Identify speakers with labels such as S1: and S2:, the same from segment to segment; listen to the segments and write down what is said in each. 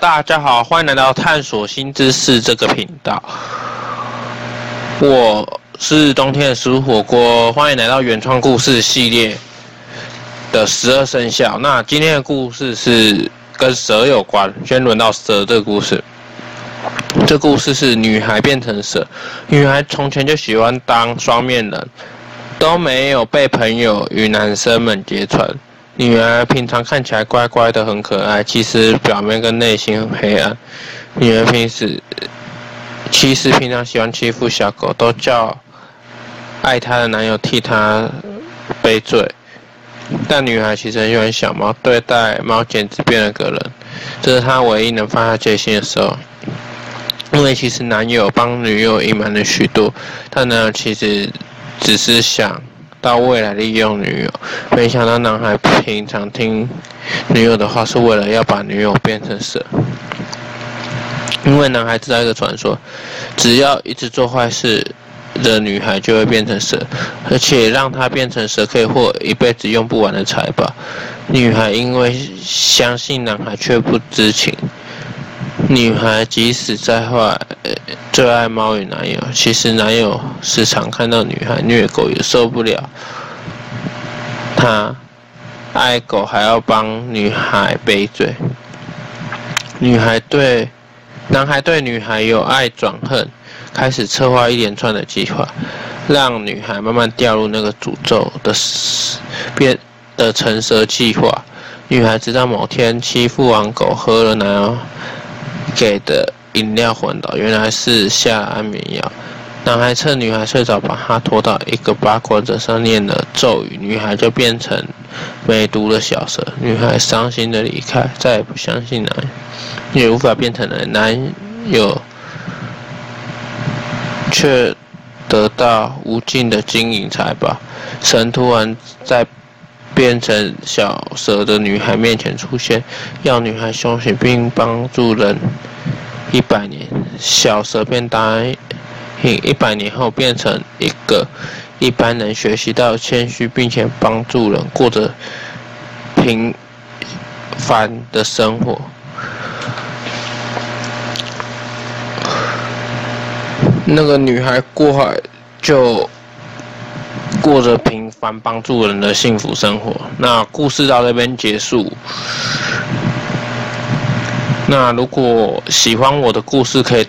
S1: 大家好，欢迎来到探索新知识这个频道。我是冬天的食物火锅，欢迎来到原创故事系列的十二生肖。那今天的故事是跟蛇有关，先轮到蛇这个故事。这故事是女孩变成蛇。女孩从前就喜欢当双面人，都没有被朋友与男生们揭穿。女儿平常看起来乖乖的，很可爱，其实表面跟内心很黑暗。女儿平时其实平常喜欢欺负小狗，都叫爱她的男友替她背罪。但女孩其实很喜欢小猫，对待猫简直变了个人。这是她唯一能放下戒心的时候。因为其实男友帮女友隐瞒了许多，但男友其实只是想。到未来利用女友，没想到男孩平常听女友的话，是为了要把女友变成蛇。因为男孩知道一个传说，只要一直做坏事的女孩就会变成蛇，而且让她变成蛇可以获一辈子用不完的财宝。女孩因为相信男孩，却不知情。女孩即使再坏，最爱猫与男友。其实男友时常看到女孩虐狗也受不了。他爱狗还要帮女孩背罪。女孩对男孩对女孩由爱转恨，开始策划一连串的计划，让女孩慢慢掉入那个诅咒的变的成蛇计划。女孩直到某天欺负完狗，喝了男友。给的饮料昏倒，原来是下安眠药。男孩趁女孩睡着，把她拖到一个八卦阵上念了咒语，女孩就变成没毒的小蛇。女孩伤心的离开，再也不相信男友，也无法变成人。男友却得到无尽的金银财宝。神突然在变成小蛇的女孩面前出现，要女孩修行并帮助人一百年。小蛇便答应，一百年后变成一个一般人，学习到谦虚，并且帮助人，过着平凡的生活。那个女孩过海就过着平。凡帮助人的幸福生活。那故事到这边结束。那如果喜欢我的故事，可以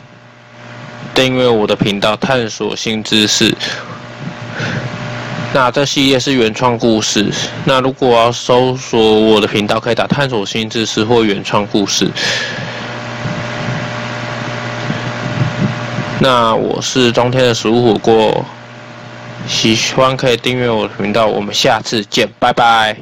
S1: 订阅我的频道，探索新知识。那这系列是原创故事。那如果要搜索我的频道，可以打“探索新知识”或“原创故事”。那我是冬天的食物火锅。喜欢可以订阅我的频道，我们下次见，拜拜。